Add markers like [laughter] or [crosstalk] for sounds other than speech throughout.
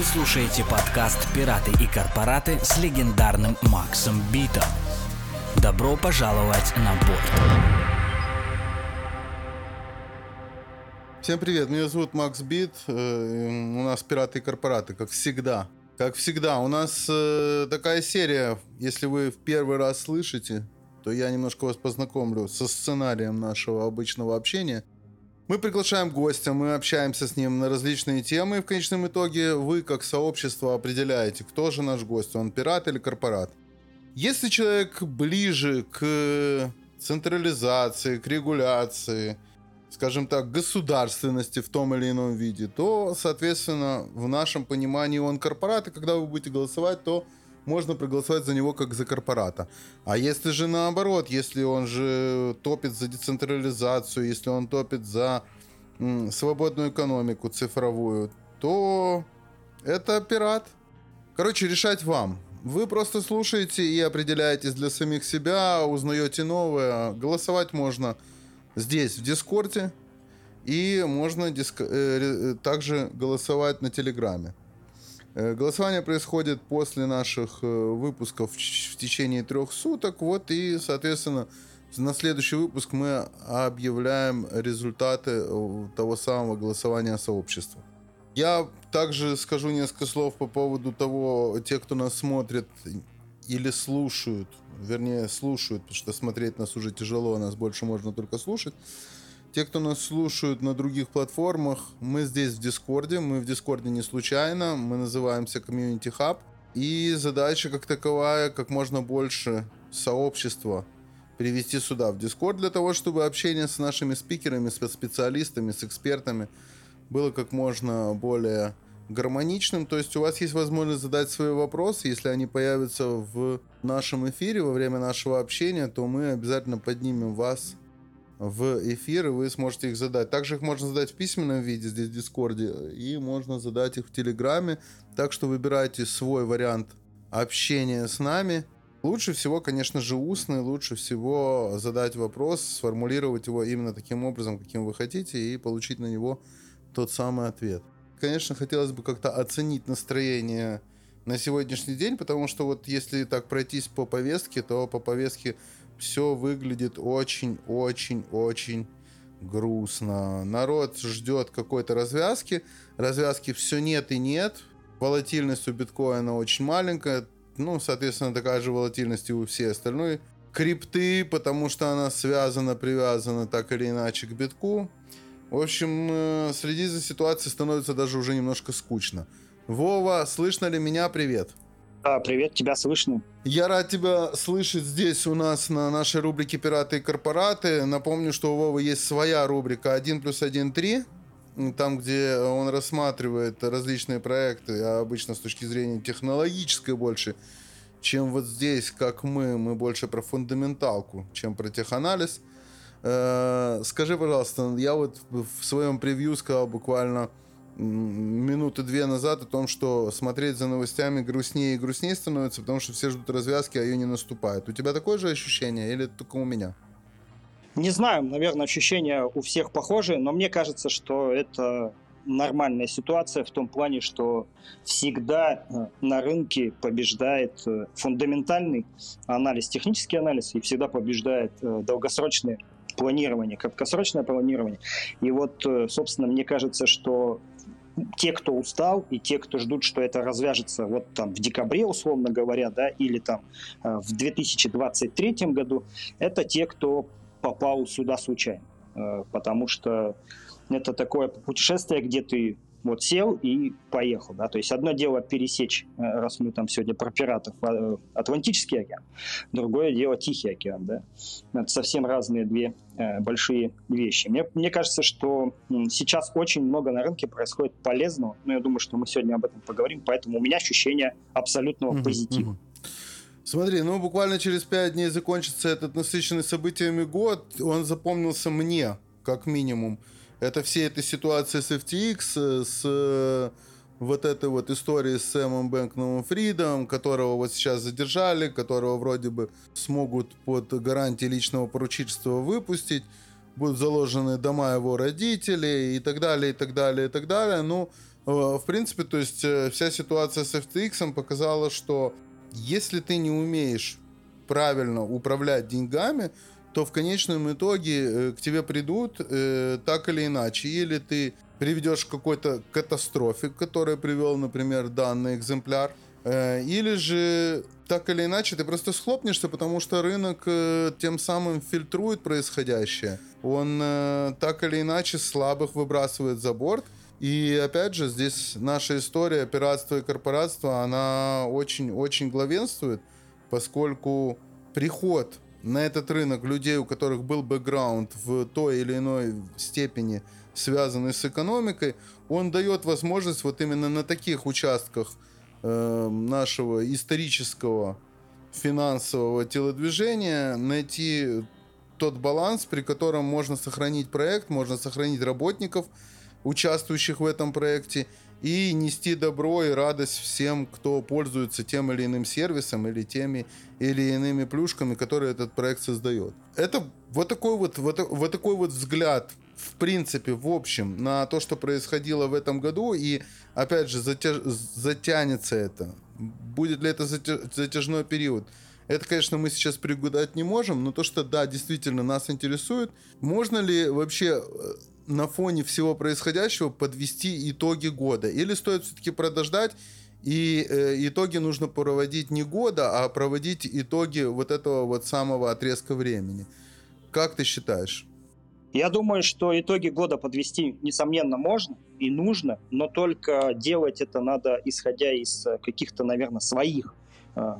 Вы слушаете подкаст «Пираты и корпораты» с легендарным Максом Битом. Добро пожаловать на борт. Всем привет, меня зовут Макс Бит. Э, у нас «Пираты и корпораты», как всегда. Как всегда, у нас э, такая серия, если вы в первый раз слышите, то я немножко вас познакомлю со сценарием нашего обычного общения – мы приглашаем гостя, мы общаемся с ним на различные темы, и в конечном итоге вы, как сообщество, определяете, кто же наш гость, он пират или корпорат. Если человек ближе к централизации, к регуляции, скажем так, государственности в том или ином виде, то, соответственно, в нашем понимании он корпорат, и когда вы будете голосовать, то можно проголосовать за него как за корпората. А если же наоборот, если он же топит за децентрализацию, если он топит за м, свободную экономику цифровую, то это пират. Короче, решать вам. Вы просто слушаете и определяетесь для самих себя, узнаете новое. Голосовать можно здесь, в Дискорде. И можно диск... э, также голосовать на Телеграме. Э, голосование происходит после наших э, выпусков в течение трех суток. Вот и, соответственно, на следующий выпуск мы объявляем результаты э, того самого голосования сообщества. Я также скажу несколько слов по поводу того, те, кто нас смотрит или слушают, вернее слушают, потому что смотреть нас уже тяжело, нас больше можно только слушать. Те, кто нас слушают на других платформах, мы здесь в Дискорде. Мы в Дискорде не случайно. Мы называемся Community Hub. И задача как таковая, как можно больше сообщества привести сюда, в Дискорд, для того, чтобы общение с нашими спикерами, с специалистами, с экспертами было как можно более гармоничным. То есть у вас есть возможность задать свои вопросы. Если они появятся в нашем эфире во время нашего общения, то мы обязательно поднимем вас в эфир, и вы сможете их задать. Также их можно задать в письменном виде здесь в Дискорде, и можно задать их в Телеграме. Так что выбирайте свой вариант общения с нами. Лучше всего, конечно же, устный, лучше всего задать вопрос, сформулировать его именно таким образом, каким вы хотите, и получить на него тот самый ответ. Конечно, хотелось бы как-то оценить настроение на сегодняшний день, потому что вот если так пройтись по повестке, то по повестке все выглядит очень-очень-очень грустно. Народ ждет какой-то развязки. Развязки все нет и нет. Волатильность у биткоина очень маленькая. Ну, соответственно, такая же волатильность и у всей остальной крипты, потому что она связана, привязана так или иначе к битку. В общем, э, следить за ситуацией становится даже уже немножко скучно. Вова, слышно ли меня? Привет. Привет, тебя слышно. Я рад тебя слышать здесь у нас на нашей рубрике «Пираты и корпораты». Напомню, что у Вовы есть своя рубрика «1 плюс 1 3», там, где он рассматривает различные проекты, а обычно с точки зрения технологической больше, чем вот здесь, как мы, мы больше про фундаменталку, чем про теханализ. Э, скажи, пожалуйста, я вот в своем превью сказал буквально минуты две назад о том, что смотреть за новостями грустнее и грустнее становится, потому что все ждут развязки, а ее не наступает. У тебя такое же ощущение или только у меня? Не знаю, наверное, ощущения у всех похожи, но мне кажется, что это нормальная ситуация в том плане, что всегда э, на рынке побеждает э, фундаментальный анализ, технический анализ, и всегда побеждает э, долгосрочное планирование, краткосрочное планирование. И вот, собственно, мне кажется, что те, кто устал, и те, кто ждут, что это развяжется вот там в декабре, условно говоря, да, или там э, в 2023 году, это те, кто попал сюда случайно. Э, потому что это такое путешествие, где ты вот сел и поехал, да, то есть одно дело пересечь, э, раз мы там сегодня про пиратов, э, Атлантический океан, другое дело Тихий океан, да, это совсем разные две э, большие вещи. Мне, мне кажется, что сейчас очень много на рынке происходит полезного, но я думаю, что мы сегодня об этом поговорим, поэтому у меня ощущение абсолютного mm-hmm, позитива. Смотри, ну буквально через пять дней закончится этот насыщенный событиями год, он запомнился мне, как минимум, это все эта ситуация с FTX, с э, вот этой вот истории с Сэмом Бэнкновым Фридом, которого вот сейчас задержали, которого вроде бы смогут под гарантией личного поручительства выпустить, будут заложены дома его родителей и так далее, и так далее, и так далее. Ну, В принципе, то есть вся ситуация с FTX показала, что если ты не умеешь правильно управлять деньгами, то в конечном итоге к тебе придут так или иначе. Или ты приведешь к какой-то катастрофе, которая привел, например, данный экземпляр, э, или же так или иначе ты просто схлопнешься, потому что рынок э, тем самым фильтрует происходящее. Он э, так или иначе слабых выбрасывает за борт. И опять же, здесь наша история пиратства и корпоратства, она очень-очень главенствует, поскольку приход на этот рынок людей, у которых был бэкграунд в той или иной степени – связанный с экономикой, он дает возможность вот именно на таких участках э, нашего исторического финансового телодвижения найти тот баланс, при котором можно сохранить проект, можно сохранить работников, участвующих в этом проекте, и нести добро и радость всем, кто пользуется тем или иным сервисом или теми или иными плюшками, которые этот проект создает. Это вот такой вот, вот, вот такой вот взгляд в принципе, в общем, на то, что происходило в этом году, и, опять же, затяж... затянется это. Будет ли это затяжной период? Это, конечно, мы сейчас пригадать не можем, но то, что, да, действительно нас интересует, можно ли вообще э, на фоне всего происходящего подвести итоги года? Или стоит все-таки подождать и э, итоги нужно проводить не года, а проводить итоги вот этого вот самого отрезка времени. Как ты считаешь? Я думаю, что итоги года подвести, несомненно, можно и нужно, но только делать это надо, исходя из э, каких-то, наверное, своих э,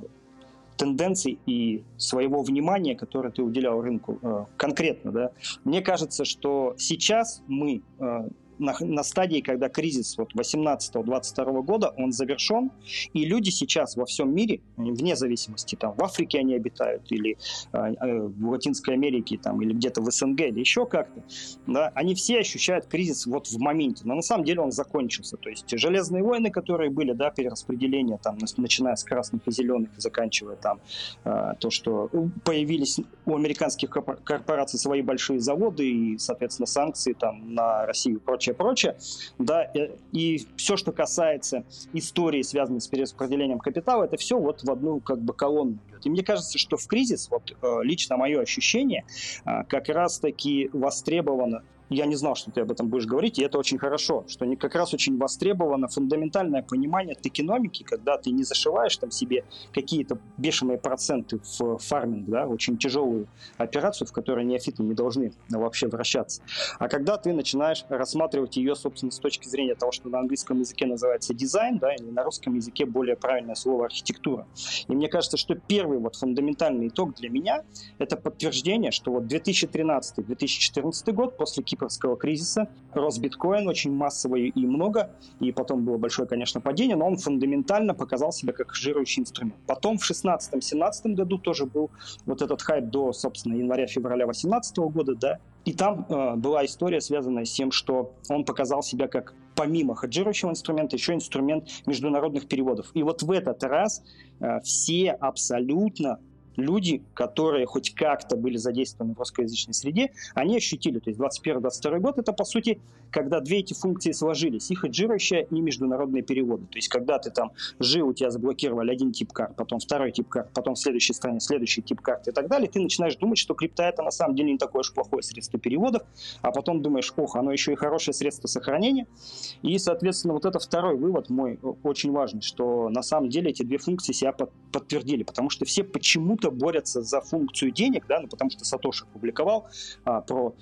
тенденций и своего внимания, которое ты уделял рынку э, конкретно. Да? Мне кажется, что сейчас мы э, на, на стадии, когда кризис вот 18-22 года, он завершен, и люди сейчас во всем мире, вне зависимости, там, в Африке они обитают, или э, в Латинской Америке, там, или где-то в СНГ, или еще как-то, да, они все ощущают кризис вот в моменте, но на самом деле он закончился, то есть железные войны, которые были, да, перераспределение, там, начиная с красных и зеленых, заканчивая там э, то, что появились у американских корпораций свои большие заводы и, соответственно, санкции там на Россию и прочее, прочее, да, э, и все, что касается истории, связанной с перераспределением капитала, это все вот в одну как бы колонну. И мне кажется, что в кризис, вот э, лично мое ощущение, э, как раз-таки востребовано я не знал, что ты об этом будешь говорить, и это очень хорошо, что как раз очень востребовано фундаментальное понимание токеномики, когда ты не зашиваешь там себе какие-то бешеные проценты в фарминг, да, очень тяжелую операцию, в которой неофиты не должны вообще вращаться, а когда ты начинаешь рассматривать ее, собственно, с точки зрения того, что на английском языке называется дизайн, да, или на русском языке более правильное слово архитектура. И мне кажется, что первый вот фундаментальный итог для меня – это подтверждение, что вот 2013-2014 год после кипрского кризиса. Рос биткоин очень массово и много, и потом было большое, конечно, падение, но он фундаментально показал себя как жирующий инструмент. Потом в 2016-2017 году тоже был вот этот хайп до, собственно, января-февраля 2018 года, да, и там э, была история, связанная с тем, что он показал себя как помимо хеджирующего инструмента, еще инструмент международных переводов. И вот в этот раз э, все абсолютно люди, которые хоть как-то были задействованы в русскоязычной среде, они ощутили. То есть 21-22 год это, по сути, когда две эти функции сложились, и хеджирующая, и международные переводы. То есть когда ты там жил, у тебя заблокировали один тип карт, потом второй тип карт, потом в следующей стране следующий тип карт и так далее, ты начинаешь думать, что крипта это на самом деле не такое уж плохое средство переводов, а потом думаешь, ох, оно еще и хорошее средство сохранения. И, соответственно, вот это второй вывод мой очень важный, что на самом деле эти две функции себя подтвердили, потому что все почему-то борются за функцию денег, да, ну, потому что Сатоши публиковал а, про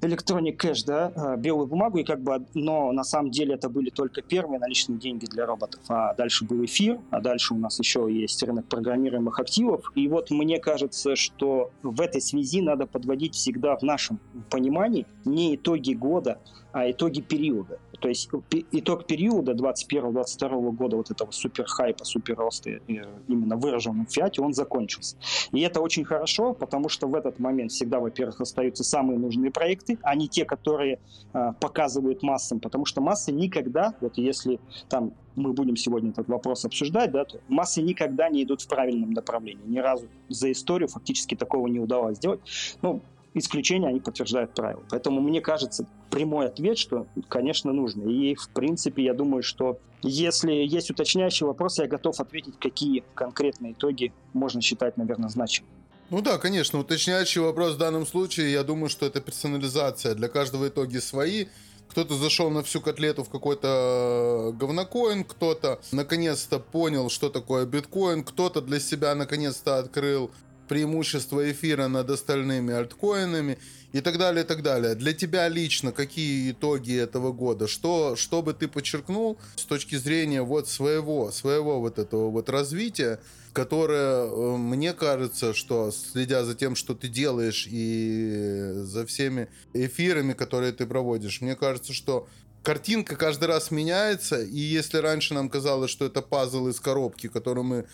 Electronic Cash, да, а, белую бумагу, и как бы, но на самом деле это были только первые наличные деньги для роботов, а дальше был эфир, а дальше у нас еще есть рынок программируемых активов, и вот мне кажется, что в этой связи надо подводить всегда в нашем понимании не итоги года, а итоги периода. То есть итог периода 21-22 года вот этого супер хайпа, супер роста э, именно выраженным в фиате, он закончился. И это очень хорошо, потому что в этот момент всегда, во-первых, остаются самые нужные проекты, а не те, которые э, показывают массам, потому что массы никогда, вот если там мы будем сегодня этот вопрос обсуждать, да, то массы никогда не идут в правильном направлении. Ни разу за историю фактически такого не удалось сделать. Ну, исключения, они подтверждают правила. Поэтому мне кажется, прямой ответ, что, конечно, нужно. И, в принципе, я думаю, что если есть уточняющий вопрос, я готов ответить, какие конкретные итоги можно считать, наверное, значимыми. Ну да, конечно, уточняющий вопрос в данном случае, я думаю, что это персонализация. Для каждого итоги свои. Кто-то зашел на всю котлету в какой-то говнокоин, кто-то наконец-то понял, что такое биткоин, кто-то для себя наконец-то открыл преимущество эфира над остальными альткоинами и так далее, и так далее. Для тебя лично какие итоги этого года? Что, что бы ты подчеркнул с точки зрения вот своего, своего вот этого вот развития, которое, э, мне кажется, что следя за тем, что ты делаешь и за всеми эфирами, которые ты проводишь, мне кажется, что картинка каждый раз меняется, и если раньше нам казалось, что это пазл из коробки, который мы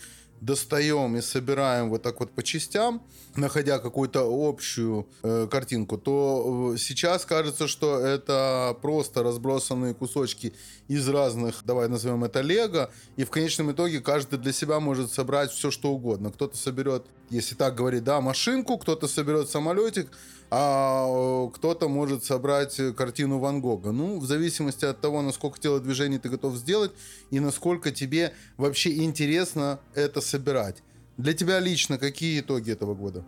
достаем и собираем вот так вот по частям, находя какую-то общую э, картинку, то э, сейчас кажется, что это просто разбросанные кусочки из разных, давай назовем это лего, и в конечном итоге каждый для себя может собрать все, что угодно. Кто-то соберет, если так говорить, да, машинку, кто-то соберет самолетик, а э, кто-то может собрать картину Ван Гога. Ну, в зависимости от того, насколько телодвижений ты готов сделать и насколько тебе вообще интересно это собирать. Для тебя лично какие итоги этого года?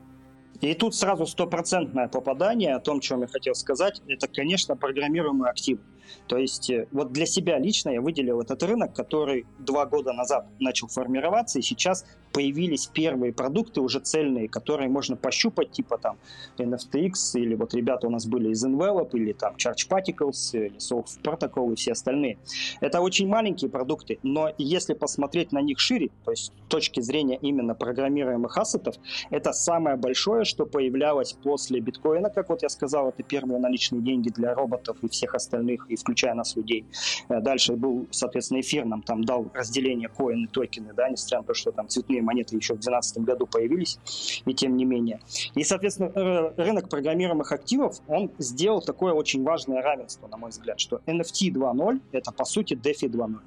И тут сразу стопроцентное попадание о том, чем я хотел сказать, это, конечно, программируемый актив. То есть э, вот для себя лично я выделил этот рынок, который два года назад начал формироваться, и сейчас появились первые продукты уже цельные, которые можно пощупать, типа там NFTX, или вот ребята у нас были из Envelop, или там Charge Particles, или Soft Protocol и все остальные. Это очень маленькие продукты, но если посмотреть на них шире, то есть с точки зрения именно программируемых ассетов, это самое большое, что появлялось после биткоина, как вот я сказал, это первые наличные деньги для роботов и всех остальных, включая нас людей. Э, дальше был, соответственно, эфир нам там дал разделение коины, токены, да, несмотря на то, что там цветные монеты еще в 2012 году появились, и тем не менее. И, соответственно, рынок программируемых активов, он сделал такое очень важное равенство, на мой взгляд, что NFT 2.0 — это, по сути, DeFi 2.0.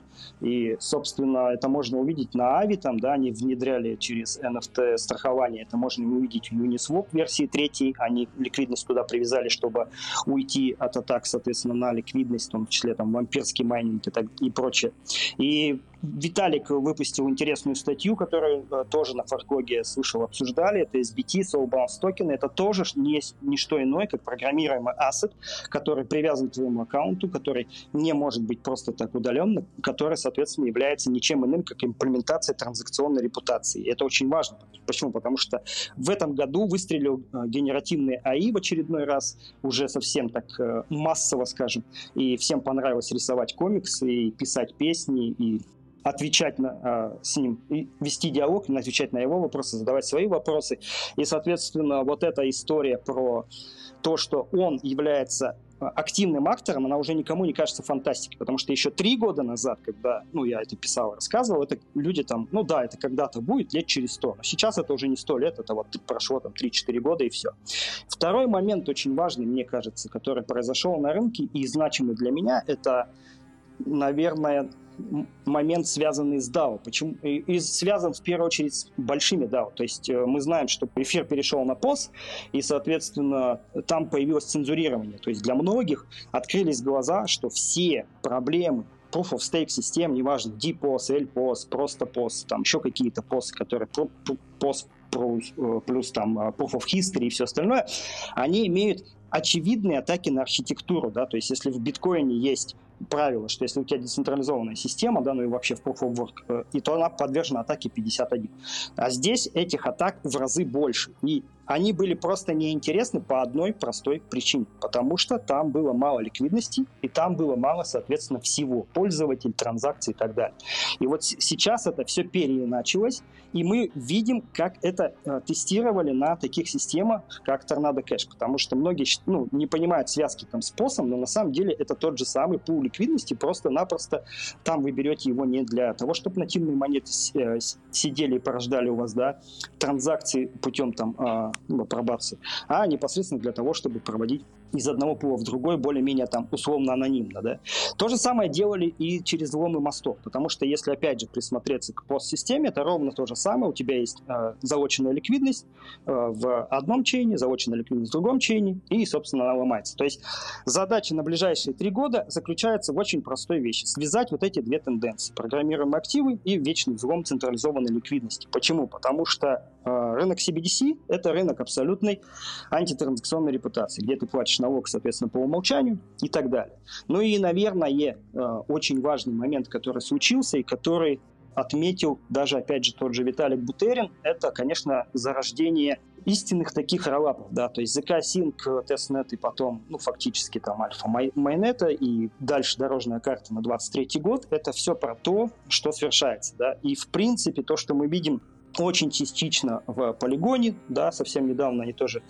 И, собственно, это можно увидеть на Aave, там, да, они внедряли через NFT страхование, это можно увидеть в Uniswap версии третьей, они ликвидность туда привязали, чтобы уйти от атак, соответственно, на ликвидность, в том числе там вампирский майнинг и, так, и прочее. И Виталик выпустил интересную статью, которую э, тоже на ForkLog'е слышал, обсуждали. Это SBT, Soulbound токены. Это тоже не, не что иное, как программируемый asset, который привязан к твоему аккаунту, который не может быть просто так удаленно, который, соответственно, является ничем иным, как имплементация транзакционной репутации. Это очень важно. Почему? Потому что в этом году выстрелил э, генеративный АИ в очередной раз, уже совсем так э, массово, скажем, и всем понравилось рисовать комиксы, и писать песни, и отвечать на, э, с ним, и вести диалог, отвечать на его вопросы, задавать свои вопросы. И, соответственно, вот эта история про то, что он является а, активным актором, она уже никому не кажется фантастикой, потому что еще три года назад, когда, ну, я это писал, рассказывал, это люди там, ну да, это когда-то будет, лет через сто, но сейчас это уже не сто лет, это вот прошло там 3-4 года и все. Второй момент очень важный, мне кажется, который произошел на рынке и значимый для меня, это, наверное, момент, связанный с DAO. Почему? И связан в первую очередь с большими DAO. То есть э, мы знаем, что эфир перешел на POS, и, соответственно, там появилось цензурирование. То есть для многих открылись глаза, что все проблемы Proof of Stake систем, неважно, DPOS, LPOS, просто POS, там еще какие-то POS, которые POS плюс, э, плюс там э, Proof of History и все остальное, они имеют очевидные атаки на архитектуру, да, то есть если в биткоине есть правило, что если у тебя децентрализованная система, да, ну и вообще в Proof of Work, э, и то она подвержена атаке 51. А здесь этих атак в разы больше. И они были просто неинтересны по одной простой причине. Потому что там было мало ликвидности, и там было мало, соответственно, всего. Пользователь, транзакций и так далее. И вот сейчас это все переиначилось, и мы видим, как это э, тестировали на таких системах, как Tornado Cash. Потому что многие ну, не понимают связки там с посом, но на самом деле это тот же самый пул ликвидности, просто-напросто там вы берете его не для того, чтобы нативные монеты э, сидели и порождали у вас да, транзакции путем там, ну, апробации, а непосредственно для того, чтобы проводить из одного пула в другой более-менее там условно анонимно, да. То же самое делали и через взломы мостов, потому что если опять же присмотреться к постсистеме, это ровно то же самое, у тебя есть э, заоченная ликвидность э, в одном чейне, заоченная ликвидность в другом чейне, и, собственно, она ломается. То есть задача на ближайшие три года заключается в очень простой вещи, связать вот эти две тенденции, программируемые активы и вечный взлом централизованной ликвидности. Почему? Потому что э, рынок CBDC – это рынок абсолютной антитранзакционной репутации, где ты платишь налог, соответственно, по умолчанию и так далее. Ну и, наверное, э, очень важный момент, который случился и который отметил даже, опять же, тот же Виталик Бутерин, это, конечно, зарождение истинных таких роллапов, да, то есть ZK Sync, Testnet и потом, ну, фактически там альфа майнета и дальше дорожная карта на 23 год, это все про то, что совершается, да, и в принципе то, что мы видим очень частично в полигоне, да, совсем недавно они тоже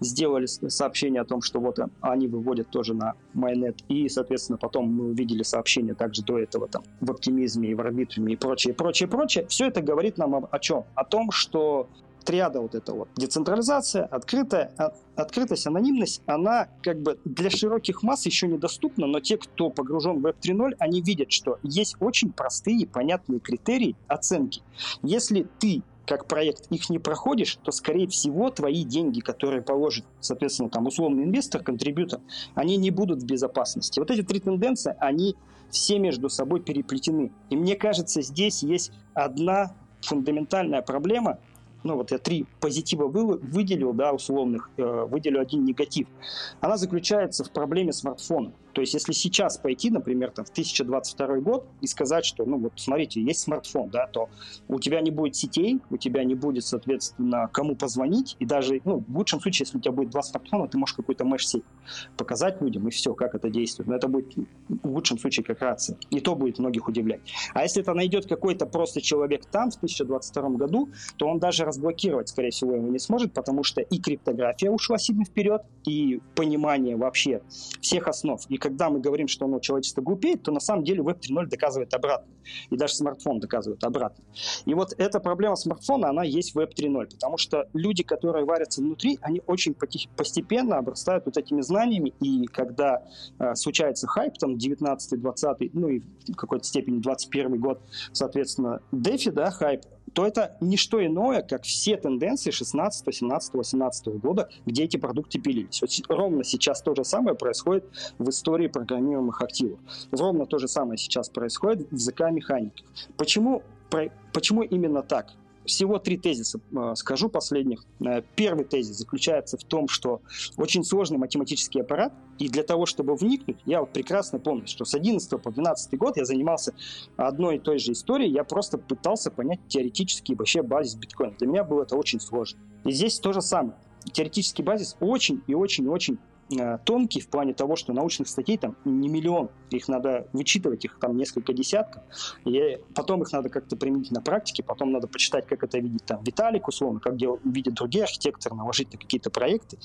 сделали сообщение о том, что вот они выводят тоже на майнет, и, соответственно, потом мы увидели сообщение также до этого там в оптимизме и в арбитруме и прочее, прочее, прочее. Все это говорит нам о, о чем? О том, что триада вот эта вот децентрализация, открытая, от, открытость, анонимность, она как бы для широких масс еще недоступна, но те, кто погружен в Web 3.0, они видят, что есть очень простые, понятные критерии оценки. Если ты как проект их не проходишь, то, скорее всего, твои деньги, которые положит, соответственно, там условный инвестор, контрибьютор, они не будут в безопасности. Вот эти три тенденции, они все между собой переплетены. И мне кажется, здесь есть одна фундаментальная проблема, ну вот я три позитива выделил, да, условных, э, выделю один негатив. Она заключается в проблеме смартфона. То есть, если сейчас пойти, например, там, в 2022 год и сказать, что, ну, вот, смотрите, есть смартфон, да, то у тебя не будет сетей, у тебя не будет, соответственно, кому позвонить, и даже, ну, в лучшем случае, если у тебя будет два смартфона, ты можешь какую-то меш-сеть показать людям, и все, как это действует. Но это будет в лучшем случае как рация. И то будет многих удивлять. А если это найдет какой-то просто человек там в 2022 году, то он даже разблокировать, скорее всего, его не сможет, потому что и криптография ушла сильно вперед, и понимание вообще всех основ, и когда мы говорим, что ну, человечество глупеет, то на самом деле Web 3.0 доказывает обратно. И даже смартфон доказывает обратно. И вот эта проблема смартфона, она есть в Web 3.0, потому что люди, которые варятся внутри, они очень постепенно обрастают вот этими знаниями, и когда э, случается хайп, там, 19-20, ну и в какой-то степени 21 год, соответственно, дефи, да, хайп, то это не что иное, как все тенденции 16, 17, 18 года, где эти продукты пилились. Вот ровно сейчас то же самое происходит в истории программируемых активов. Ровно то же самое сейчас происходит в ЗК механике. Почему, почему именно так? Всего три тезиса э, скажу последних. Э, первый тезис заключается в том, что очень сложный математический аппарат, и для того, чтобы вникнуть, я вот прекрасно помню, что с 11 по 12 год я занимался одной и той же историей, я просто пытался понять теоретический вообще базис биткоина. Для меня было это очень сложно. И здесь то же самое. Теоретический базис очень и очень и очень тонкий в плане того, что научных статей там не миллион, их надо вычитывать, их там несколько десятков, и потом их надо как-то применить на практике, потом надо почитать, как это видит там Виталик, условно, как дел, видят другие архитекторы, наложить на какие-то проекты,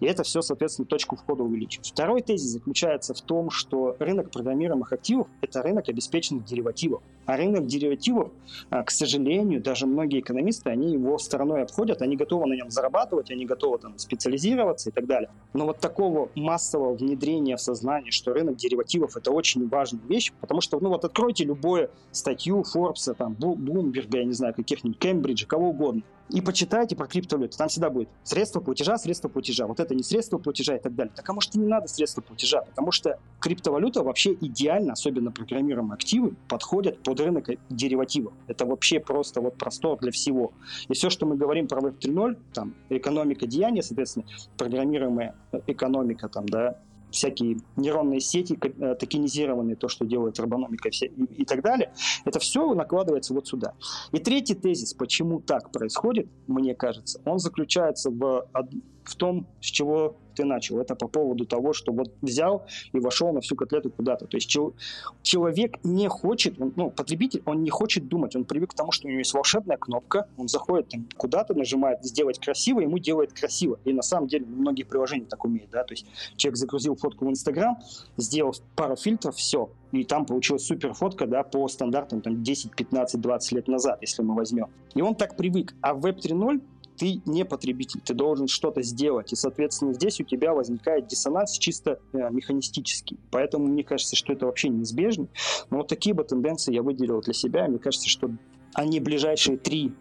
и это все, соответственно, точку входа увеличивает. Второй тезис заключается в том, что рынок программируемых активов – это рынок обеспеченных деривативов, а рынок деривативов, э, к сожалению, даже многие экономисты, они его стороной обходят, они готовы на нем зарабатывать, они готовы там специализироваться и так далее. Но вот такого массового внедрения в сознание, что рынок деривативов это очень важная вещь, потому что, ну вот откройте любую статью Форбса, там, Блумберга, я не знаю, каких-нибудь, Кембриджа, кого угодно, и почитайте про криптовалюту. Там всегда будет средства платежа, средства платежа. Вот это не средства платежа и так далее. Так а может и не надо средства платежа, потому что криптовалюта вообще идеально, особенно программируемые активы, подходят под рынок деривативов. Это вообще просто вот простор для всего. И все, что мы говорим про Web 3.0, там экономика деяния, соответственно, программируемая экономика, там, да, всякие нейронные сети, э, токенизированные, то, что делает робономика и, и так далее, это все накладывается вот сюда. И третий тезис, почему так происходит, мне кажется, он заключается в, в том, с чего ты начал. Это по поводу того, что вот взял и вошел на всю котлету куда-то. То есть чел, человек не хочет, он, ну, потребитель, он не хочет думать. Он привык к тому, что у него есть волшебная кнопка, он заходит там куда-то, нажимает «сделать красиво», ему делает красиво. И на самом деле многие приложения так умеют. Да? То есть человек загрузил фотку в Инстаграм, сделал пару фильтров, все, и там получилась супер фотка, да, по стандартам там 10, 15, 20 лет назад, если мы возьмем. И он так привык. А в Web 3.0 ты не потребитель, ты должен что-то сделать. И, соответственно, здесь у тебя возникает диссонанс чисто э, механистический. Поэтому мне кажется, что это вообще неизбежно. Но вот такие бы тенденции я выделил для себя. Мне кажется, что они ближайшие три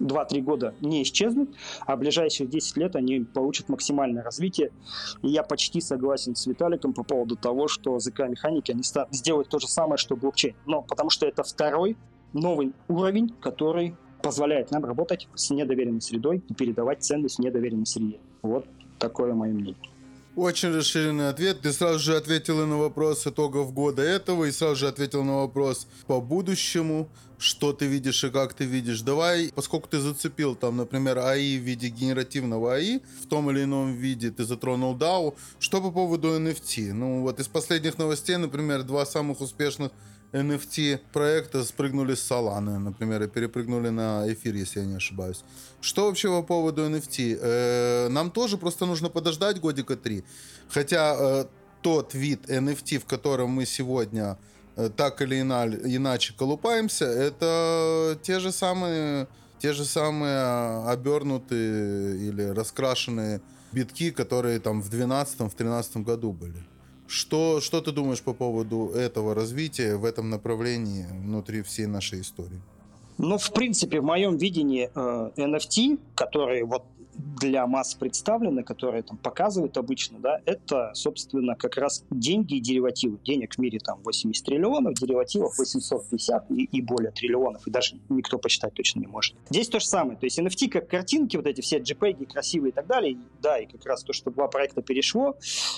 2-3 года не исчезнут, а ближайшие 10 лет они получат максимальное развитие. И я почти согласен с Виталиком по поводу того, что ЗК-механики они сделают то же самое, что блокчейн. Но потому что это второй новый уровень, который позволяет нам работать с недоверенной средой и передавать ценность недоверенной среде. Вот такое мое мнение. Очень расширенный ответ. Ты сразу же ответил и на вопрос итогов года этого, и сразу же ответил на вопрос по будущему, что ты видишь и как ты видишь. Давай, поскольку ты зацепил там, например, АИ в виде генеративного АИ, в том или ином виде ты затронул DAO, что по поводу NFT? Ну вот из последних новостей, например, два самых успешных NFT проекта спрыгнули с Solana, например, и перепрыгнули на эфир, если я не ошибаюсь. Что вообще по поводу NFT? Э, нам тоже просто нужно подождать годика три. Хотя э, тот вид NFT, в котором мы сегодня э, так или иначе колупаемся, это те же самые, те же самые обернутые или раскрашенные битки, которые там в 2012-2013 году были. Что, что ты думаешь по поводу этого развития в этом направлении внутри всей нашей истории? Ну, в принципе, в моем видении э, NFT, которые вот для масс представлены, которые там показывают обычно, да, это, собственно, как раз деньги и деривативы. Денег в мире там 80 триллионов, деривативов 850 и, и более триллионов, и даже никто посчитать точно не может. Здесь то же самое, то есть NFT как картинки, вот эти все JPEG красивые и так далее, да, и как раз то, что два проекта перешло,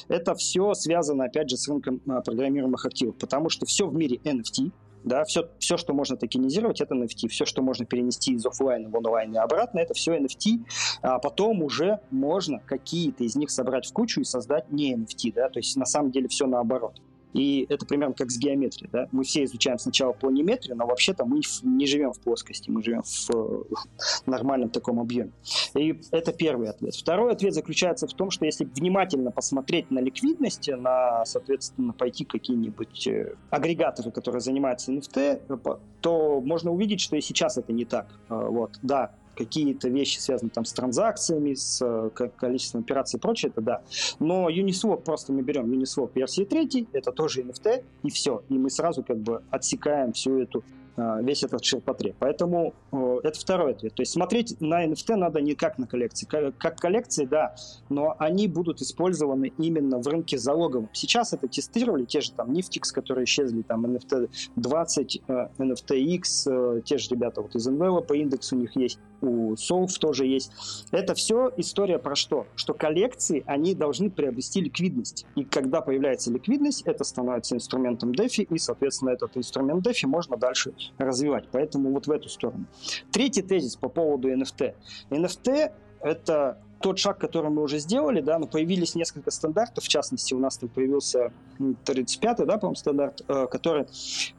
это все связано, опять же, с рынком а, программируемых активов, потому что все в мире NFT, да, все, все, что можно токенизировать, это NFT. Все, что можно перенести из офлайна в онлайн и обратно, это все NFT. А потом уже можно какие-то из них собрать в кучу и создать не NFT. Да? То есть на самом деле все наоборот. И это примерно как с геометрией. Да? Мы все изучаем сначала планиметрию, но вообще-то мы не живем в плоскости, мы живем в э, нормальном таком объеме. И это первый ответ. Второй ответ заключается в том, что если внимательно посмотреть на ликвидность, на, соответственно, пойти какие-нибудь э, агрегаторы, которые занимаются NFT, э, то можно увидеть, что и сейчас это не так. Вот, да, какие-то вещи связаны там с транзакциями, с э, количеством операций и прочее, это да. Но Uniswap просто мы берем Uniswap версии 3, это тоже NFT, и все. И мы сразу как бы отсекаем всю эту весь этот ширпотреб. Поэтому это второй ответ. То есть смотреть на NFT надо не как на коллекции. Как, как коллекции, да, но они будут использованы именно в рынке залоговом. Сейчас это тестировали те же там Niftix, которые исчезли, там NFT 20, NFTX, те же ребята вот из Envelo по индексу у них есть, у Solve тоже есть. Это все история про что? Что коллекции, они должны приобрести ликвидность. И когда появляется ликвидность, это становится инструментом DeFi, и, соответственно, этот инструмент DeFi можно дальше развивать. Поэтому вот в эту сторону. Третий тезис по поводу NFT. NFT — это тот шаг, который мы уже сделали, да, но появились несколько стандартов, в частности, у нас там появился 35-й, да, по-моему, стандарт, э, который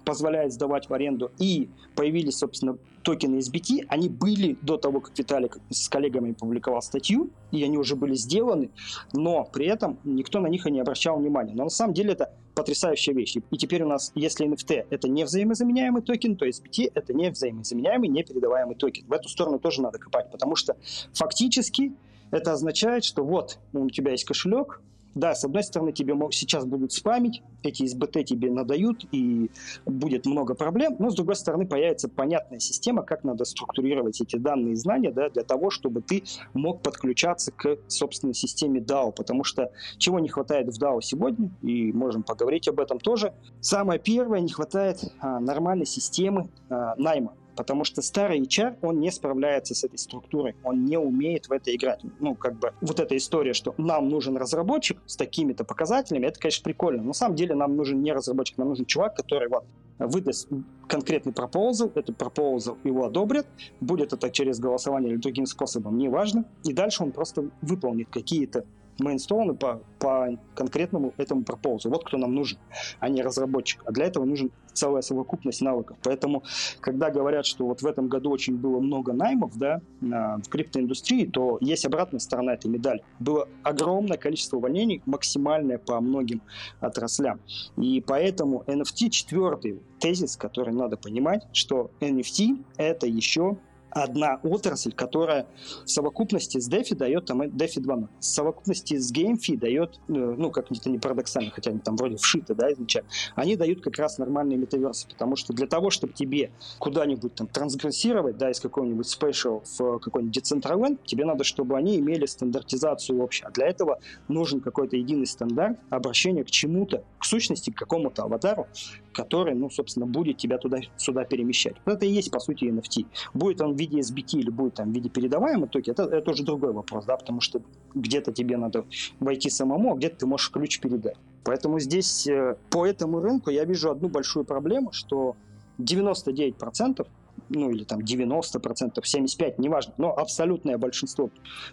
позволяет сдавать в аренду, и появились, собственно, токены SBT, они были до того, как Виталик с коллегами публиковал статью, и они уже были сделаны, но при этом никто на них и не обращал внимания. Но на самом деле это потрясающая вещь. И теперь у нас, если NFT это не взаимозаменяемый токен, то SBT это не взаимозаменяемый, не передаваемый токен. В эту сторону тоже надо копать, потому что фактически это означает, что вот у тебя есть кошелек, да, с одной стороны, тебе сейчас будут спамить, эти СБТ тебе надают, и будет много проблем, но с другой стороны, появится понятная система, как надо структурировать эти данные и знания да, для того, чтобы ты мог подключаться к собственной системе DAO, потому что чего не хватает в DAO сегодня, и можем поговорить об этом тоже. Самое первое, не хватает а, нормальной системы а, найма потому что старый HR, он не справляется с этой структурой, он не умеет в это играть. Ну, как бы вот эта история, что нам нужен разработчик с такими-то показателями, это, конечно, прикольно. Но на самом деле нам нужен не разработчик, нам нужен чувак, который вот выдаст конкретный пропозал, этот пропозал его одобрят, будет это через голосование или другим способом, неважно, и дальше он просто выполнит какие-то мейнстоуны по, по конкретному этому пропозу. Вот кто нам нужен, а не разработчик. А для этого нужен целая совокупность навыков. Поэтому, когда говорят, что вот в этом году очень было много наймов да, в криптоиндустрии, то есть обратная сторона этой медали. Было огромное количество увольнений, максимальное по многим отраслям. И поэтому NFT четвертый тезис, который надо понимать, что NFT это еще одна отрасль, которая в совокупности с DeFi дает там DeFi 2.0. В совокупности с GameFi дает, э, ну, как это не парадоксально, хотя они там вроде вшиты, да, изначально, они дают как раз нормальные метаверсы, потому что для того, чтобы тебе куда-нибудь там трансгрессировать, да, из какого-нибудь special в какой-нибудь Decentraland, тебе надо, чтобы они имели стандартизацию общую. А для этого нужен какой-то единый стандарт обращения к чему-то, к сущности, к какому-то аватару, который, ну, собственно, будет тебя туда-сюда перемещать. Вот это и есть, по сути, NFT. Будет он в виде SBT или будет там в виде передаваемой токи, это, это уже другой вопрос, да, потому что где-то тебе надо войти самому, а где-то ты можешь ключ передать. Поэтому здесь э, по этому рынку я вижу одну большую проблему, что 99% ну или там 90%, 75%, неважно, но абсолютное большинство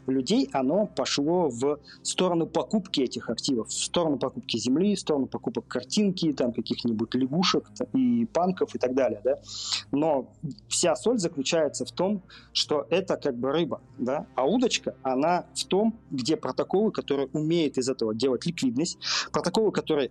людей, оно пошло в сторону покупки этих активов, в сторону покупки земли, в сторону покупок картинки, там каких-нибудь лягушек и панков и так далее, да. Но вся соль заключается в том, что это как бы рыба, да, а удочка, она в том, где протоколы, которые умеют из этого делать ликвидность, протоколы, которые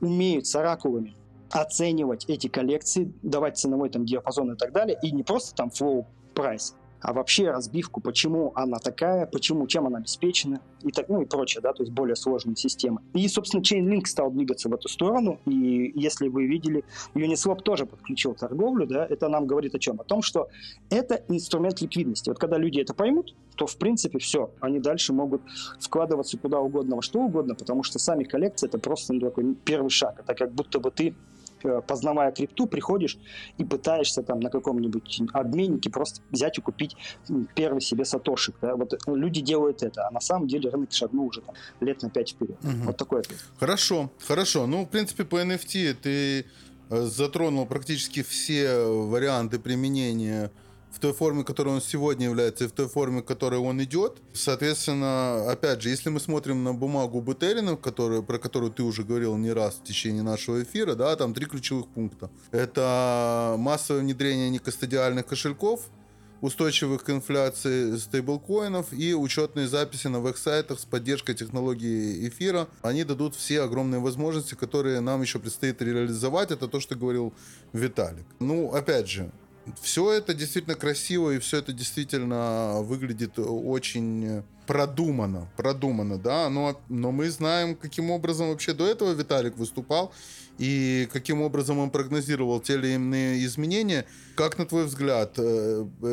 умеют с оракулами оценивать эти коллекции, давать ценовой там диапазон и так далее, и не просто там flow price, а вообще разбивку, почему она такая, почему, чем она обеспечена и так, ну и прочее, да, то есть более сложные системы. И, собственно, Chainlink стал двигаться в эту сторону, и если вы видели, Uniswap тоже подключил торговлю, да, это нам говорит о чем? О том, что это инструмент ликвидности. Вот когда люди это поймут, то, в принципе, все, они дальше могут вкладываться куда угодно, во что угодно, потому что сами коллекции это просто ну, такой первый шаг. Это как будто бы ты познавая крипту, приходишь и пытаешься там на каком-нибудь обменнике просто взять и купить первый себе сатошик. Да? Вот люди делают это, а на самом деле рынок шагнул уже там, лет на 5 вперед. Угу. Вот такой ответ. Хорошо, хорошо. Ну, в принципе, по NFT ты э, затронул практически все варианты применения в той форме, которой он сегодня является, и в той форме, в которой он идет. Соответственно, опять же, если мы смотрим на бумагу Бутерина, которую, про которую ты уже говорил не раз в течение нашего эфира, да, там три ключевых пункта. Это массовое внедрение некостадиальных кошельков, устойчивых к инфляции стейблкоинов и учетные записи на веб-сайтах с поддержкой технологии эфира. Они дадут все огромные возможности, которые нам еще предстоит реализовать. Это то, что говорил Виталик. Ну, опять же, все это действительно красиво, и все это действительно выглядит очень продуманно, продуманно, да, но, но мы знаем, каким образом вообще до этого Виталик выступал, и каким образом он прогнозировал те или иные изменения. Как, на твой взгляд, э, э,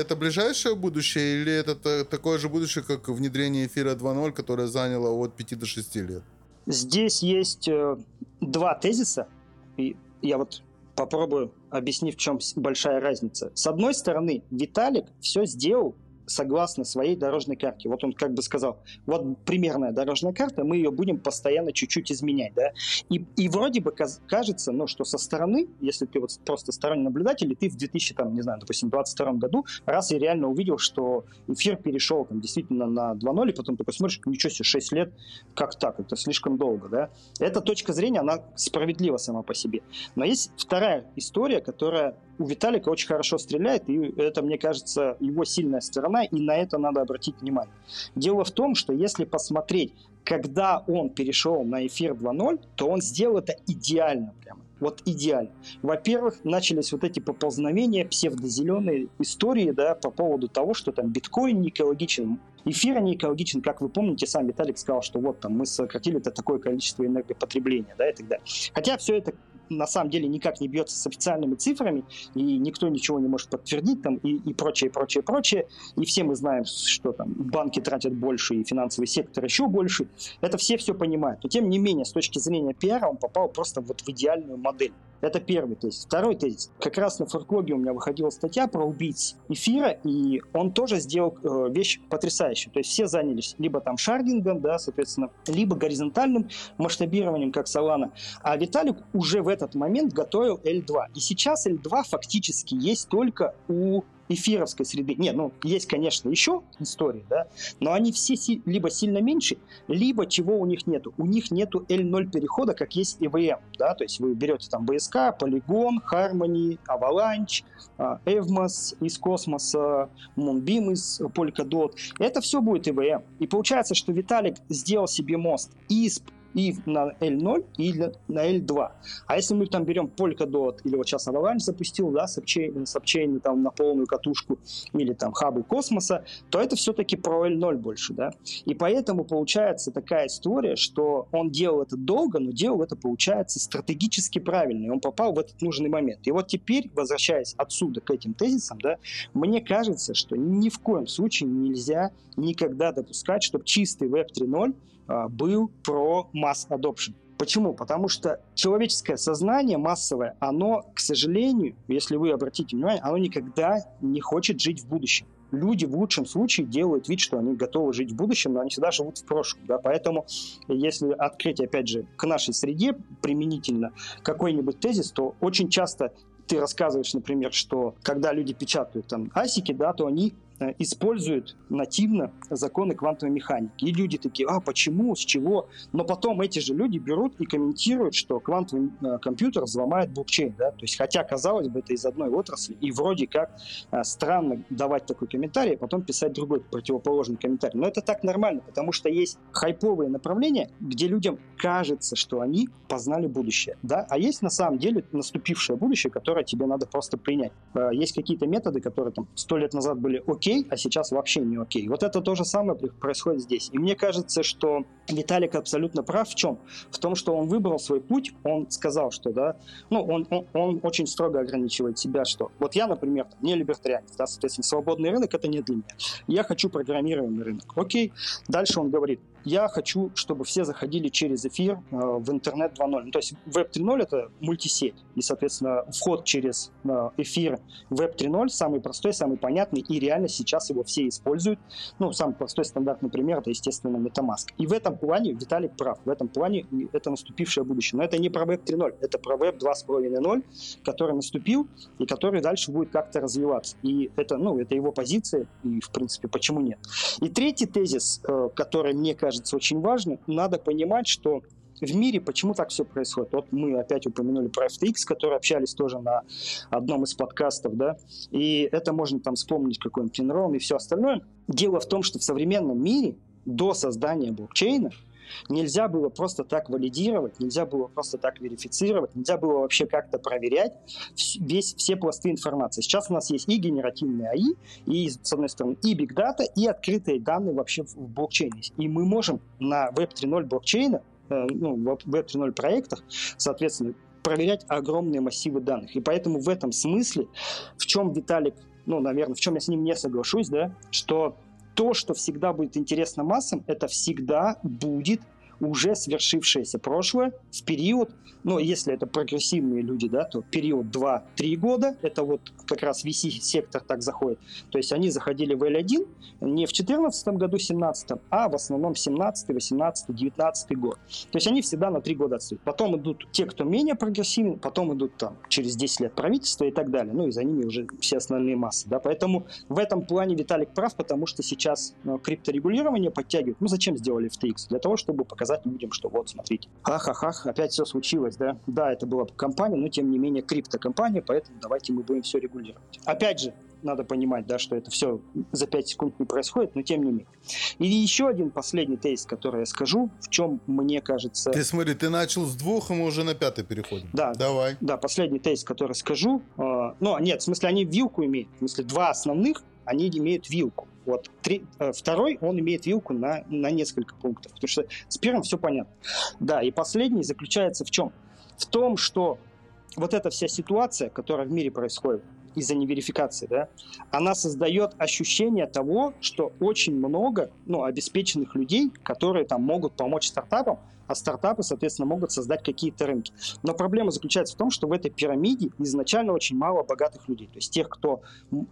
это ближайшее будущее или это такое же будущее, как внедрение эфира 2.0, которое заняло от 5 до 6 лет? Здесь есть э, два тезиса, и я вот попробую объяснить, в чем большая разница. С одной стороны, Виталик все сделал согласно своей дорожной карте. Вот он как бы сказал, вот примерная дорожная карта, мы ее будем постоянно чуть-чуть изменять, да. И, и вроде бы кажется, ну, что со стороны, если ты вот просто сторонний наблюдатель, и ты в 2000, там, не знаю, допустим, 22 году, раз и реально увидел, что эфир перешел там действительно на 2.0, и потом ты посмотришь, ничего себе, 6 лет, как так, это слишком долго, да. Эта точка зрения, она справедлива сама по себе. Но есть вторая история, которая у Виталика очень хорошо стреляет, и это, мне кажется, его сильная сторона, и на это надо обратить внимание. Дело в том, что если посмотреть, когда он перешел на эфир 2.0, то он сделал это идеально прямо. Вот идеально. Во-первых, начались вот эти поползновения, псевдозеленые истории, да, по поводу того, что там биткоин не экологичен, эфир не экологичен. Как вы помните, сам Виталик сказал, что вот там мы сократили это такое количество энергопотребления, да, и так далее. Хотя все это на самом деле никак не бьется с официальными цифрами, и никто ничего не может подтвердить там, и, и прочее, прочее, прочее. И все мы знаем, что там банки тратят больше, и финансовый сектор еще больше. Это все все понимают. Но тем не менее, с точки зрения пиара, он попал просто вот в идеальную модель. Это первый тезис. Второй тезис. Как раз на форклоге у меня выходила статья про убийц эфира, и он тоже сделал э, вещь потрясающую. То есть все занялись либо там шардингом, да, соответственно, либо горизонтальным масштабированием, как Solana. А Виталик уже в этот момент готовил L2. И сейчас L2 фактически есть только у эфировской среды. Нет, ну, есть, конечно, еще истории, да, но они все си- либо сильно меньше, либо чего у них нету. У них нету L0 перехода, как есть EVM, да, то есть вы берете там BSK, Polygon, Harmony, Avalanche, а, Evmos из космоса, Moonbeam из Polkadot. Это все будет EVM. И получается, что Виталик сделал себе мост из и на L0, и на L2. А если мы там берем Polkadot, или вот сейчас Avalanche запустил, да, сапчейн, сапчейн там на полную катушку, или там хабы космоса, то это все-таки про L0 больше, да. И поэтому получается такая история, что он делал это долго, но делал это, получается, стратегически правильно, и он попал в этот нужный момент. И вот теперь, возвращаясь отсюда к этим тезисам, да, мне кажется, что ни в коем случае нельзя никогда допускать, чтобы чистый Web 3.0 а, был про масс adoption. Почему? Потому что человеческое сознание массовое, оно, к сожалению, если вы обратите внимание, оно никогда не хочет жить в будущем. Люди в лучшем случае делают вид, что они готовы жить в будущем, но они всегда живут в прошлом. Да? Поэтому, если открыть, опять же, к нашей среде применительно какой-нибудь тезис, то очень часто ты рассказываешь, например, что когда люди печатают там асики, да, то они используют нативно законы квантовой механики. И люди такие, а почему, с чего? Но потом эти же люди берут и комментируют, что квантовый э, компьютер взломает блокчейн. Да? То есть, хотя, казалось бы, это из одной отрасли, и вроде как э, странно давать такой комментарий, а потом писать другой противоположный комментарий. Но это так нормально, потому что есть хайповые направления, где людям кажется, что они познали будущее. Да? А есть на самом деле наступившее будущее, которое тебе надо просто принять. Есть какие-то методы, которые там сто лет назад были окей, окей, а сейчас вообще не окей. Вот это то же самое происходит здесь. И мне кажется, что Виталик абсолютно прав в чем? В том, что он выбрал свой путь, он сказал, что, да, ну, он, он, он очень строго ограничивает себя, что вот я, например, не либертарианец, да, соответственно, свободный рынок это не для меня. Я хочу программируемый рынок. Окей. Дальше он говорит, я хочу, чтобы все заходили через эфир э, в интернет 2.0. Ну, то есть Web 3.0 это мультисеть. И, соответственно, вход через э, эфир Web 3.0 самый простой, самый понятный. И реально сейчас его все используют. Ну, самый простой стандартный пример это, естественно, MetaMask. И в этом плане Виталик прав. В этом плане это наступившее будущее. Но это не про Web 3.0, это про Web 2.5.0, который наступил и который дальше будет как-то развиваться. И это, ну, это его позиция. И, в принципе, почему нет? И третий тезис, э, который, мне кажется, кажется очень важным, надо понимать, что в мире почему так все происходит. Вот мы опять упомянули про FTX, которые общались тоже на одном из подкастов, да, и это можно там вспомнить какой-нибудь Enron и все остальное. Дело в том, что в современном мире до создания блокчейна Нельзя было просто так валидировать, нельзя было просто так верифицировать, нельзя было вообще как-то проверять весь, все пласты информации. Сейчас у нас есть и генеративные АИ, и, с одной стороны, и Big Data, и открытые данные вообще в блокчейне. И мы можем на Web 3.0 блокчейна, э, ну, Web 3.0 проектах, соответственно, проверять огромные массивы данных. И поэтому в этом смысле, в чем Виталик, ну, наверное, в чем я с ним не соглашусь, да, что то, что всегда будет интересно массам, это всегда будет уже свершившееся прошлое в период, ну, если это прогрессивные люди, да, то период 2-3 года, это вот как раз VC-сектор так заходит. То есть они заходили в L1 не в 2014 году, 17 а в основном 17 18 19 год. То есть они всегда на 3 года отстают. Потом идут те, кто менее прогрессивны, потом идут там через 10 лет правительства и так далее. Ну и за ними уже все основные массы. Да? Поэтому в этом плане Виталик прав, потому что сейчас ну, крипторегулирование подтягивают. Ну зачем сделали FTX? Для того, чтобы показать показать людям, что вот, смотрите, ах-ах-ах, опять все случилось, да. Да, это была компания, но тем не менее криптокомпания, поэтому давайте мы будем все регулировать. Опять же, надо понимать, да, что это все за 5 секунд не происходит, но тем не менее. И еще один последний тезис, который я скажу, в чем мне кажется... Ты смотри, ты начал с двух, и мы уже на пятый переходим. Да. Давай. Да, последний тезис, который скажу. Э, ну, нет, в смысле, они вилку имеют. В смысле, два основных, они имеют вилку. Вот. Три, э, второй, он имеет вилку на, на несколько пунктов, потому что с первым все понятно. Да, и последний заключается в чем? В том, что вот эта вся ситуация, которая в мире происходит из-за неверификации, да, она создает ощущение того, что очень много ну, обеспеченных людей, которые там могут помочь стартапам, а стартапы, соответственно, могут создать какие-то рынки. Но проблема заключается в том, что в этой пирамиде изначально очень мало богатых людей. То есть тех, кто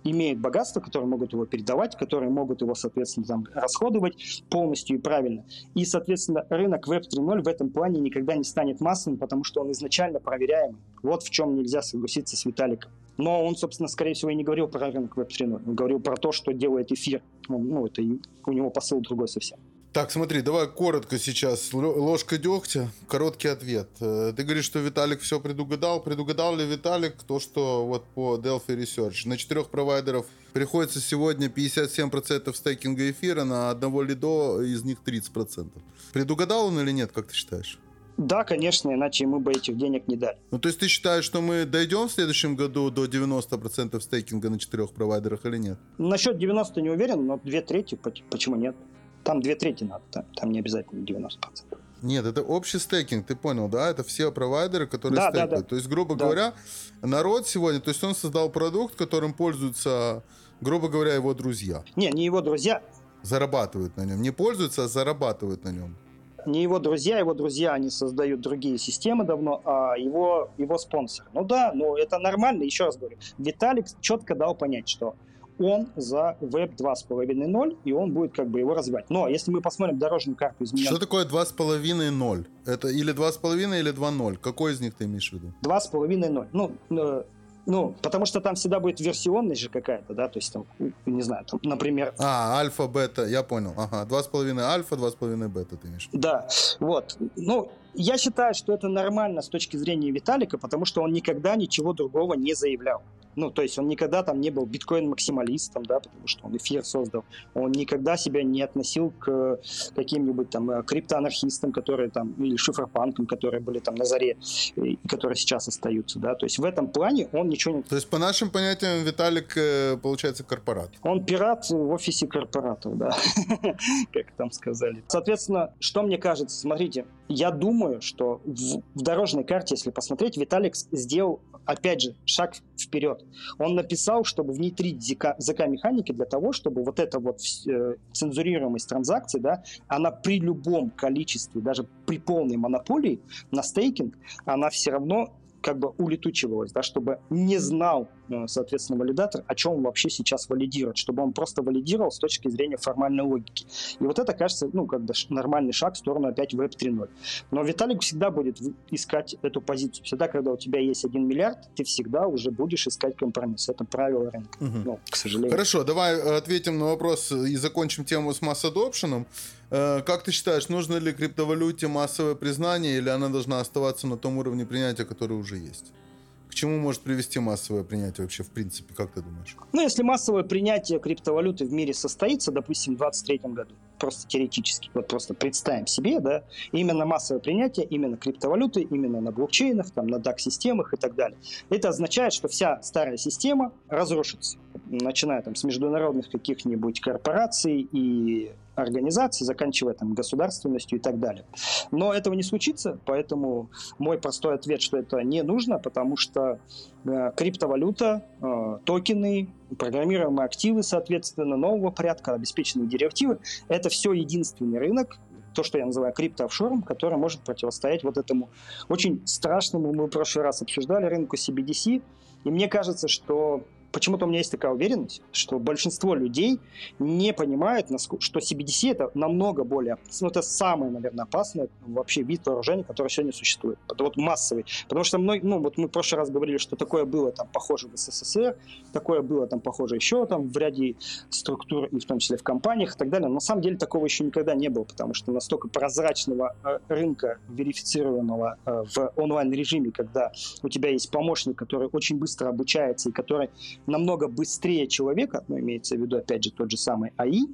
имеет богатство, которые могут его передавать, которые могут его, соответственно, там, расходовать полностью и правильно. И, соответственно, рынок Web 3.0 в этом плане никогда не станет массовым, потому что он изначально проверяемый. Вот в чем нельзя согласиться с Виталиком. Но он, собственно, скорее всего, и не говорил про рынок Web 3.0. Он говорил про то, что делает эфир. Ну, это у него посыл другой совсем. Так, смотри, давай коротко сейчас. Ложка дегтя, короткий ответ. Э, ты говоришь, что Виталик все предугадал. Предугадал ли Виталик то, что вот по Delphi Research на четырех провайдеров приходится сегодня 57% стейкинга эфира, на одного лидо из них 30%. Предугадал он или нет, как ты считаешь? Да, конечно, иначе мы бы этих денег не дали. Ну, то есть ты считаешь, что мы дойдем в следующем году до 90% стейкинга на четырех провайдерах или нет? Насчет 90 не уверен, но две трети, почему нет? Там две трети надо, там, там не обязательно 90%. Нет, это общий стейкинг, ты понял, да? Это все провайдеры, которые да, стейкают. Да, да. То есть, грубо да. говоря, народ сегодня, то есть он создал продукт, которым пользуются, грубо говоря, его друзья. Не, не его друзья. Зарабатывают на нем. Не пользуются, а зарабатывают на нем. Не его друзья, его друзья, они создают другие системы давно, а его, его спонсор. Ну да, но это нормально, еще раз говорю. Виталик четко дал понять, что он за Web 2.5.0, и он будет как бы его развивать. Но если мы посмотрим дорожную карту изменений... Что такое 2.5.0? Это или 2.5 или 2.0? Какой из них ты имеешь в виду? 2.5.0. Ну, э, ну, потому что там всегда будет версионность же какая-то, да, то есть там, не знаю, там, например... А, альфа, бета, я понял, ага, 2.5 альфа, 2.5 бета ты имеешь. Да, вот, ну, я считаю, что это нормально с точки зрения Виталика, потому что он никогда ничего другого не заявлял. Ну, то есть он никогда там не был биткоин-максималистом, да, потому что он эфир создал. Он никогда себя не относил к каким-нибудь там э, криптоанархистам, которые там, или шифропанкам, которые были там на заре, и которые сейчас остаются, да. То есть в этом плане он ничего не... То есть по нашим понятиям Виталик, э, получается, корпорат. Он пират в офисе корпоратов, да, [laughs] как там сказали. Соответственно, что мне кажется, смотрите, я думаю, что в, в дорожной карте, если посмотреть, Виталик сделал, опять же, шаг вперед. Он написал, чтобы внедрить ЗК, ЗК механики для того, чтобы вот эта вот э, цензурируемость транзакций, да, она при любом количестве, даже при полной монополии на стейкинг, она все равно как бы улетучивалось, да, чтобы не знал, соответственно, валидатор, о чем он вообще сейчас валидирует, чтобы он просто валидировал с точки зрения формальной логики. И вот это, кажется, ну, как бы нормальный шаг в сторону опять Web 3.0. Но Виталик всегда будет искать эту позицию. Всегда, когда у тебя есть 1 миллиард, ты всегда уже будешь искать компромисс. Это правило рынка, угу. ну, к сожалению. Хорошо, давай э, ответим на вопрос и закончим тему с масс-адопшеном. Э, как ты считаешь, нужно ли криптовалюте массовое признание или она должна оставаться на том уровне принятия, который уже есть? К чему может привести массовое принятие вообще, в принципе, как ты думаешь? Ну, если массовое принятие криптовалюты в мире состоится, допустим, в 2023 году, просто теоретически, вот просто представим себе, да, именно массовое принятие, именно криптовалюты, именно на блокчейнах, там, на DAC-системах и так далее. Это означает, что вся старая система разрушится, начиная там с международных каких-нибудь корпораций и организаций, заканчивая там государственностью и так далее. Но этого не случится, поэтому мой простой ответ, что это не нужно, потому что криптовалюта, э, токены, программируемые активы, соответственно, нового порядка, обеспеченные деревативы, это все единственный рынок, то, что я называю криптоофшором, который может противостоять вот этому очень страшному, мы в прошлый раз обсуждали, рынку CBDC. И мне кажется, что почему-то у меня есть такая уверенность, что большинство людей не понимает, что CBDC это намного более, ну, это самый, наверное, опасный вообще вид вооружения, который сегодня существует. Это вот массовый. Потому что мной, ну, вот мы в прошлый раз говорили, что такое было там похоже в СССР, такое было там похоже еще там в ряде структур, и в том числе в компаниях и так далее. Но на самом деле такого еще никогда не было, потому что настолько прозрачного э, рынка, верифицируемого э, в онлайн-режиме, когда у тебя есть помощник, который очень быстро обучается и который намного быстрее человека, ну, имеется в виду, опять же, тот же самый АИ,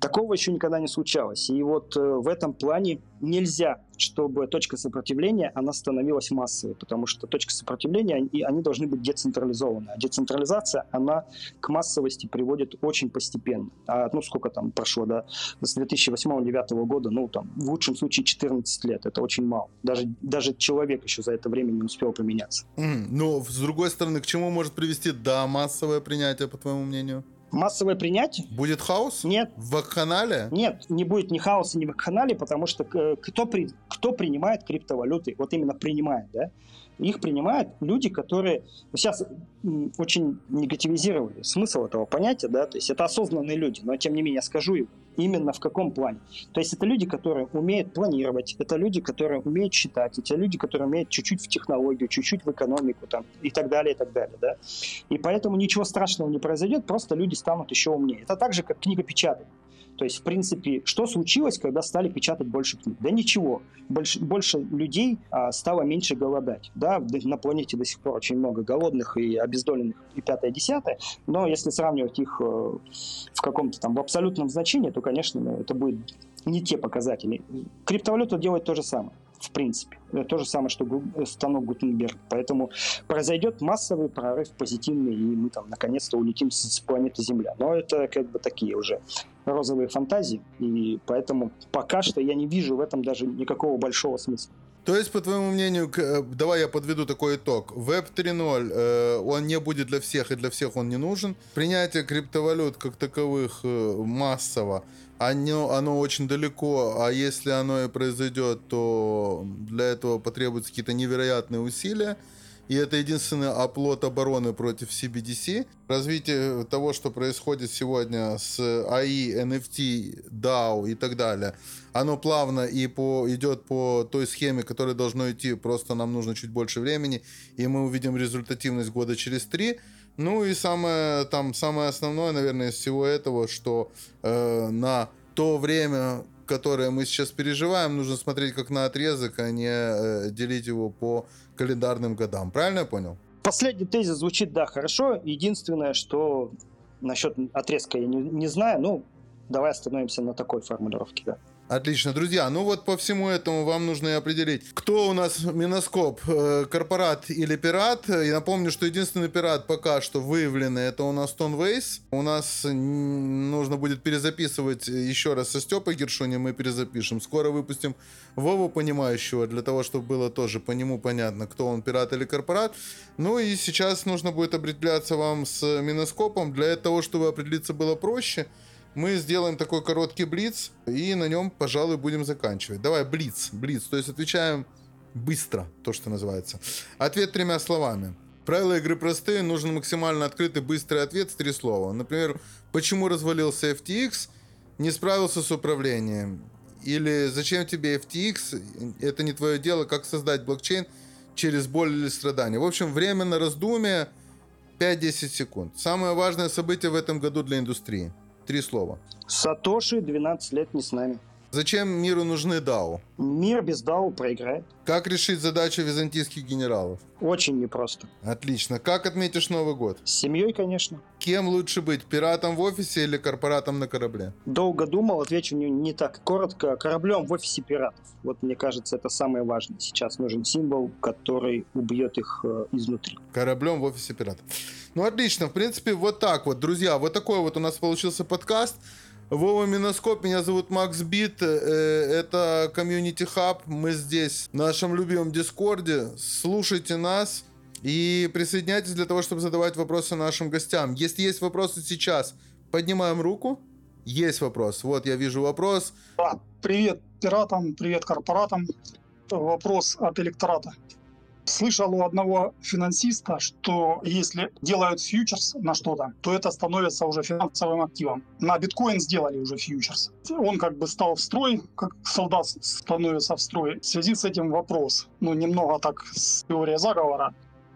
такого еще никогда не случалось. И вот э, в этом плане нельзя, чтобы точка сопротивления, она становилась массовой, потому что точка сопротивления, они, они должны быть децентрализованы. А децентрализация, она к массовости приводит очень постепенно. А, ну, сколько там прошло, да, с 2008-2009 года, ну, там, в лучшем случае 14 лет, это очень мало. Даже, даже человек еще за это время не успел поменяться. Mm, но, с другой стороны, к чему может привести, да, массовое принятие, по твоему мнению? Массовое принятие. Будет хаос? Нет. В вакханале? Нет, не будет ни хаоса, ни вакханалии, потому что э, кто, при, кто принимает криптовалюты, вот именно принимает, да, их принимают люди, которые сейчас очень негативизировали смысл этого понятия, да, то есть это осознанные люди, но тем не менее скажу его именно в каком плане. То есть это люди, которые умеют планировать, это люди, которые умеют считать, это люди, которые умеют чуть-чуть в технологию, чуть-чуть в экономику там, и так далее, и так далее. Да? И поэтому ничего страшного не произойдет, просто люди станут еще умнее. Это так же, как книга печатания. То есть, в принципе, что случилось, когда стали печатать больше книг? Да ничего. Больше, больше людей а, стало меньше голодать. Да, на планете до сих пор очень много голодных и обездоленных и пятое, десятое. Но если сравнивать их э, в каком-то там в абсолютном значении, то, конечно, это будет не те показатели. Криптовалюта делает то же самое в принципе. Это то же самое, что станок Гутенберг. Поэтому произойдет массовый прорыв позитивный, и мы там наконец-то улетим с планеты Земля. Но это как бы такие уже розовые фантазии, и поэтому пока что я не вижу в этом даже никакого большого смысла. То есть, по твоему мнению, э, давай я подведу такой итог. Web 3.0, э, он не будет для всех, и для всех он не нужен. Принятие криптовалют как таковых э, массово оно, оно очень далеко, а если оно и произойдет, то для этого потребуются какие-то невероятные усилия. И это единственный оплот обороны против CBDC. Развитие того, что происходит сегодня с AI, NFT, DAO и так далее, оно плавно и по, идет по той схеме, которая должно идти. Просто нам нужно чуть больше времени, и мы увидим результативность года через три. Ну и самое, там, самое основное, наверное, из всего этого, что э, на то время, которое мы сейчас переживаем, нужно смотреть как на отрезок, а не э, делить его по календарным годам. Правильно я понял? Последний тезис звучит, да, хорошо. Единственное, что насчет отрезка я не, не знаю, ну, давай остановимся на такой формулировке, да. Отлично, друзья. Ну вот по всему этому вам нужно и определить, кто у нас миноскоп, э, корпорат или пират. Я напомню, что единственный пират пока что выявленный, это у нас Stoneways. У нас нужно будет перезаписывать еще раз со Степой Гершунем, мы перезапишем. Скоро выпустим Вову Понимающего, для того, чтобы было тоже по нему понятно, кто он, пират или корпорат. Ну и сейчас нужно будет определяться вам с миноскопом. Для того, чтобы определиться было проще, мы сделаем такой короткий блиц, и на нем, пожалуй, будем заканчивать. Давай, блиц, блиц, то есть отвечаем быстро, то, что называется. Ответ тремя словами. Правила игры простые, нужен максимально открытый быстрый ответ с три слова. Например, почему развалился FTX, не справился с управлением. Или зачем тебе FTX, это не твое дело, как создать блокчейн через боль или страдания. В общем, время на раздумие 5-10 секунд. Самое важное событие в этом году для индустрии – Три слова. Сатоши 12 лет не с нами. Зачем миру нужны ДАО? Мир без ДАО проиграет. Как решить задачу византийских генералов? Очень непросто. Отлично. Как отметишь Новый год? С семьей, конечно. Кем лучше быть, пиратом в офисе или корпоратом на корабле? Долго думал, отвечу не, не так коротко. Кораблем в офисе пиратов. Вот мне кажется, это самое важное. Сейчас нужен символ, который убьет их э, изнутри. Кораблем в офисе пиратов. Ну, отлично. В принципе, вот так вот, друзья. Вот такой вот у нас получился подкаст. Вова Менаскоп, меня зовут Макс Бит, э, это Community Hub, мы здесь в нашем любимом Дискорде, слушайте нас и присоединяйтесь для того, чтобы задавать вопросы нашим гостям. Если есть вопросы сейчас, поднимаем руку. Есть вопрос. Вот я вижу вопрос. Привет пиратам, привет корпоратам. Вопрос от электората. Слышал у одного финансиста, что если делают фьючерс на что-то, то это становится уже финансовым активом. На биткоин сделали уже фьючерс. Он как бы стал в строй, как солдат становится в строй. В связи с этим вопрос, ну немного так с теория заговора.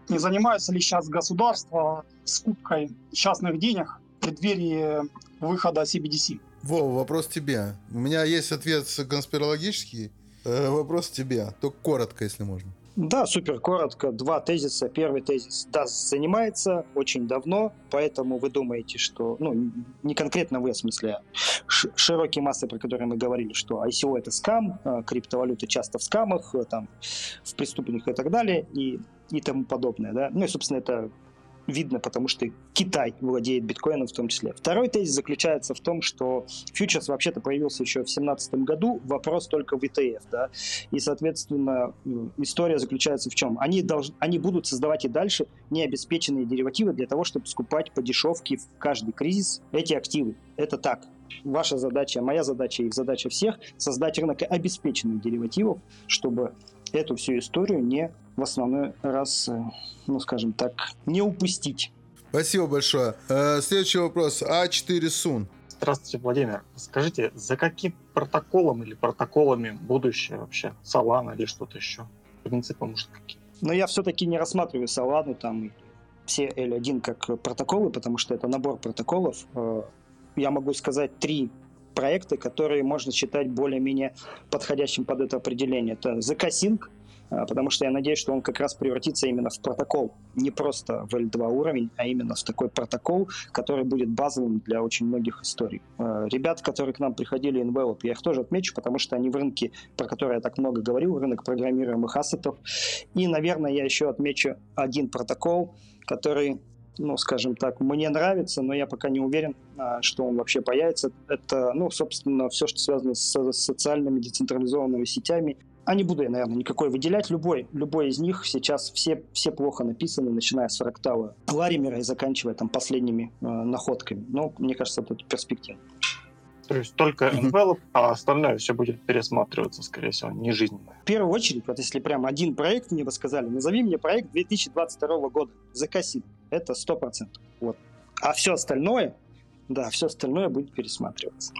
Не занимается ли сейчас государство скупкой частных денег в преддверии выхода CBDC? Вова, вопрос тебе. У меня есть ответ конспирологический. Э, вопрос тебе. Только коротко, если можно. Да, супер коротко. Два тезиса. Первый тезис. Да, занимается очень давно, поэтому вы думаете, что, ну, не конкретно вы, в смысле, широкие массы, про которые мы говорили, что ICO это скам, а криптовалюты часто в скамах, э, там, в преступлениях и так далее, и, и тому подобное, да. Ну и, собственно, это видно, потому что Китай владеет биткоином в том числе. Второй тезис заключается в том, что фьючерс вообще-то появился еще в 2017 году, вопрос только в ETF, да, и, соответственно, история заключается в чем? Они, должны, они будут создавать и дальше необеспеченные деривативы для того, чтобы скупать по дешевке в каждый кризис эти активы. Это так. Ваша задача, моя задача, их задача всех – создать рынок обеспеченных деривативов, чтобы эту всю историю не в основной раз, э, ну скажем так, не упустить. Спасибо большое. Э, следующий вопрос. А4 Сун. Здравствуйте, Владимир. Скажите, за каким протоколом или протоколами будущее вообще? Solana или что-то еще? Принципы, может, какие? Но я все-таки не рассматриваю Solana там все L1 как протоколы, потому что это набор протоколов. Э, я могу сказать три проекты, которые можно считать более-менее подходящим под это определение. Это The Casing, а, потому что я надеюсь, что он как раз превратится именно в протокол, не просто в L2 уровень, а именно в такой протокол, который будет базовым для очень многих историй. А, ребят, которые к нам приходили Envelop, я их тоже отмечу, потому что они в рынке, про который я так много говорил, рынок программируемых ассетов. И, наверное, я еще отмечу один протокол, который ну, скажем так, мне нравится, но я пока не уверен, а, что он вообще появится. Это, ну, собственно, все, что связано с социальными децентрализованными сетями. А не буду я, наверное, никакой выделять. Любой, любой из них сейчас все, все плохо написаны, начиная с Фрактала Ларимера и заканчивая там последними э, находками. Но мне кажется, это перспектива. То есть только envelop, а остальное все будет пересматриваться, скорее всего, не жизненно. В первую очередь, вот если прям один проект мне бы сказали, назови мне проект 2022 года, закосит. Это 100%. Вот. А все остальное, да, все остальное будет пересматриваться.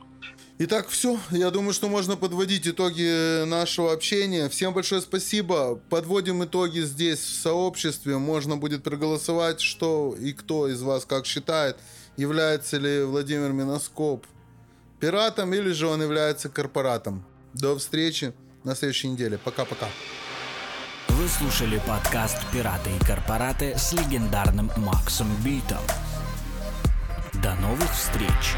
Итак, все. Я думаю, что можно подводить итоги нашего общения. Всем большое спасибо. Подводим итоги здесь, в сообществе. Можно будет проголосовать, что и кто из вас как считает, является ли Владимир Миноскоп пиратом или же он является корпоратом. До встречи на следующей неделе. Пока-пока. Вы слушали подкаст «Пираты и корпораты» с легендарным Максом Битом. До новых встреч!